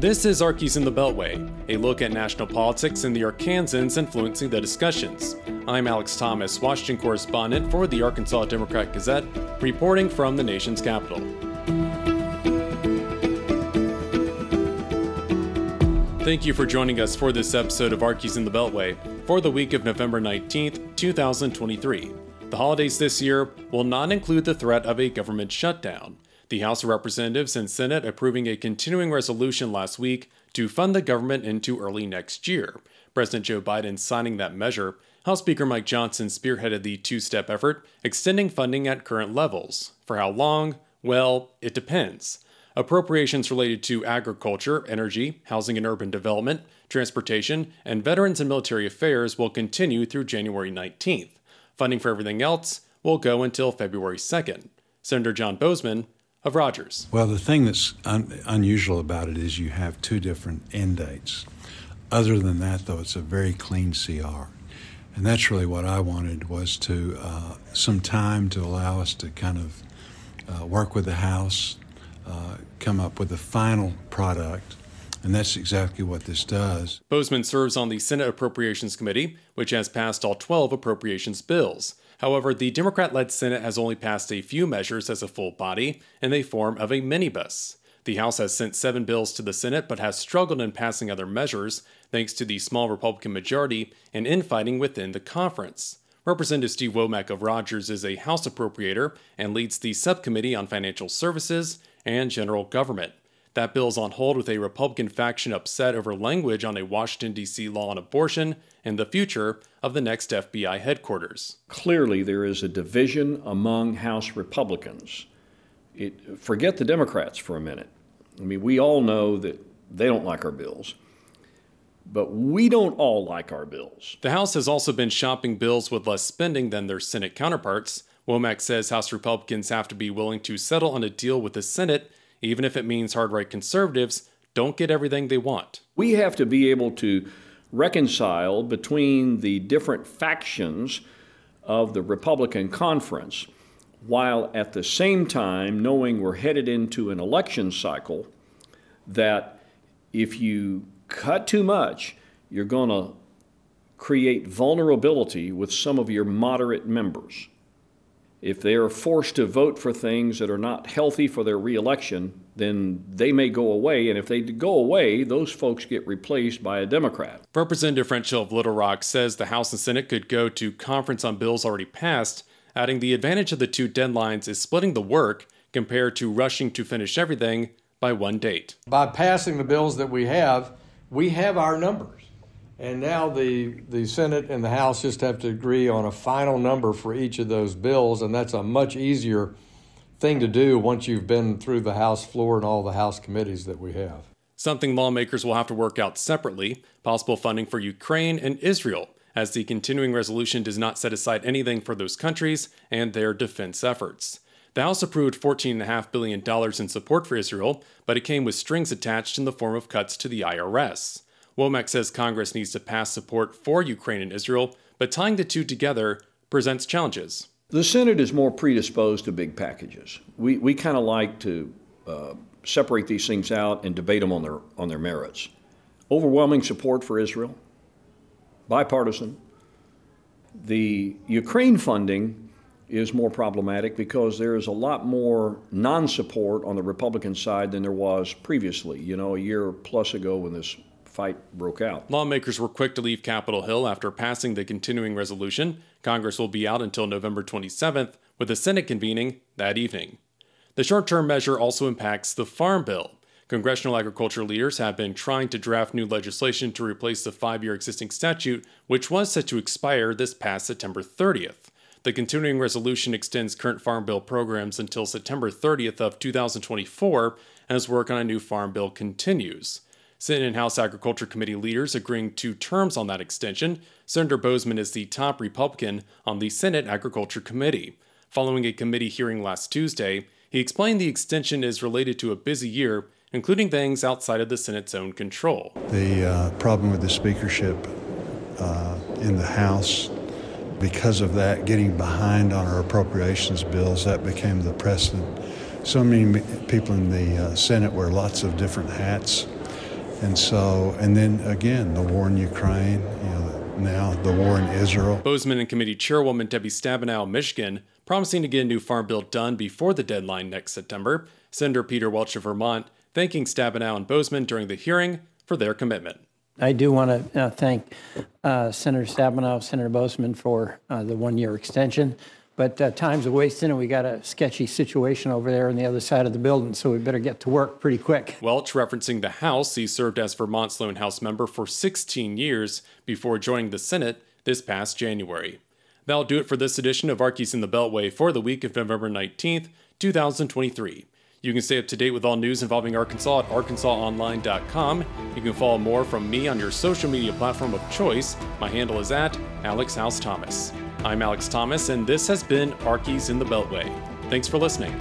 This is Arkies in the Beltway, a look at national politics and the Arkansans influencing the discussions. I'm Alex Thomas, Washington correspondent for the Arkansas Democrat Gazette, reporting from the nation's capital. Thank you for joining us for this episode of Arkies in the Beltway for the week of November 19th, 2023. The holidays this year will not include the threat of a government shutdown the House of Representatives and Senate approving a continuing resolution last week to fund the government into early next year. President Joe Biden signing that measure. House Speaker Mike Johnson spearheaded the two step effort, extending funding at current levels. For how long? Well, it depends. Appropriations related to agriculture, energy, housing and urban development, transportation, and veterans and military affairs will continue through January 19th. Funding for everything else will go until February 2nd. Senator John Boozman of Rogers. Well, the thing that's un- unusual about it is you have two different end dates. Other than that, though, it's a very clean CR. And that's really what I wanted was to uh, some time to allow us to kind of uh, work with the House, uh, come up with a final product, and that's exactly what this does. Boozman serves on the Senate Appropriations Committee, which has passed all 12 appropriations bills. However, the Democrat led Senate has only passed a few measures as a full body in the form of a minibus. The House has sent seven bills to the Senate but has struggled in passing other measures thanks to the small Republican majority and infighting within the conference. Representative Steve Womack of Rogers is a House appropriator and leads the Subcommittee on Financial Services and General Government. That bill's on hold with a Republican faction upset over language on a Washington, D.C. law on abortion and the future of the next FBI headquarters. Clearly, there is a division among House Republicans. It, forget the Democrats for a minute. I mean, we all know that they don't like our bills, but we don't all like our bills. The House has also been shopping bills with less spending than their Senate counterparts. Womack says House Republicans have to be willing to settle on a deal with the Senate even if it means hard right conservatives don't get everything they want. We have to be able to reconcile between the different factions of the Republican conference while at the same time knowing we're headed into an election cycle that if you cut too much, you're going to create vulnerability with some of your moderate members if they are forced to vote for things that are not healthy for their reelection, then they may go away. And if they go away, those folks get replaced by a Democrat. Representative French Hill of Little Rock says the House and Senate could go to conference on bills already passed, adding the advantage of the two deadlines is splitting the work compared to rushing to finish everything by one date. By passing the bills that we have, we have our numbers. And now the, the Senate and the House just have to agree on a final number for each of those bills, and that's a much easier thing to do once you've been through the House floor and all the House committees that we have. Something lawmakers will have to work out separately possible funding for Ukraine and Israel, as the continuing resolution does not set aside anything for those countries and their defense efforts. The House approved $14.5 billion in support for Israel, but it came with strings attached in the form of cuts to the IRS. Womack says Congress needs to pass support for Ukraine and Israel, but tying the two together presents challenges. The Senate is more predisposed to big packages. We, we kind of like to uh, separate these things out and debate them on their, on their merits. Overwhelming support for Israel, bipartisan. The Ukraine funding is more problematic because there is a lot more non support on the Republican side than there was previously, you know, a year plus ago when this fight broke out. Lawmakers were quick to leave Capitol Hill after passing the continuing resolution. Congress will be out until November 27th, with the Senate convening that evening. The short term measure also impacts the Farm Bill. Congressional agriculture leaders have been trying to draft new legislation to replace the five year existing statute, which was set to expire this past September 30th. The continuing resolution extends current Farm Bill programs until September 30th of 2024 as work on a new Farm Bill continues. Senate and House Agriculture Committee leaders agreeing to terms on that extension. Senator Boozman is the top Republican on the Senate Agriculture Committee. Following a committee hearing last Tuesday, he explained the extension is related to a busy year, including things outside of the Senate's own control. The uh, problem with the speakership uh, in the House, because of that, getting behind on our appropriations bills, that became the precedent. So many people in the uh, Senate wear lots of different hats And so, and then again, the war in Ukraine, you know, now the war in Israel. Boozman and committee chairwoman Debbie Stabenow Michigan promising to get a new farm bill done before the deadline next September. Senator Peter Welch of Vermont thanking Stabenow and Boozman during the hearing for their commitment. I do want to uh, thank uh, Senator Stabenow, Senator Boozman for uh, the one-year extension. But uh, time's a wasting, and we got a sketchy situation over there on the other side of the building, so we better get to work pretty quick. Welch referencing the House, he served as Vermont's lone House member for 16 years before joining the Senate this past January. That'll do it for this edition of Arkies in the Beltway for the week of November 19th, 2023. You can stay up to date with all news involving Arkansas at arkansasonline.com. You can follow more from me on your social media platform of choice. My handle is at Alex House Thomas. I'm Alex Thomas, and this has been Arkies in the Beltway. Thanks for listening.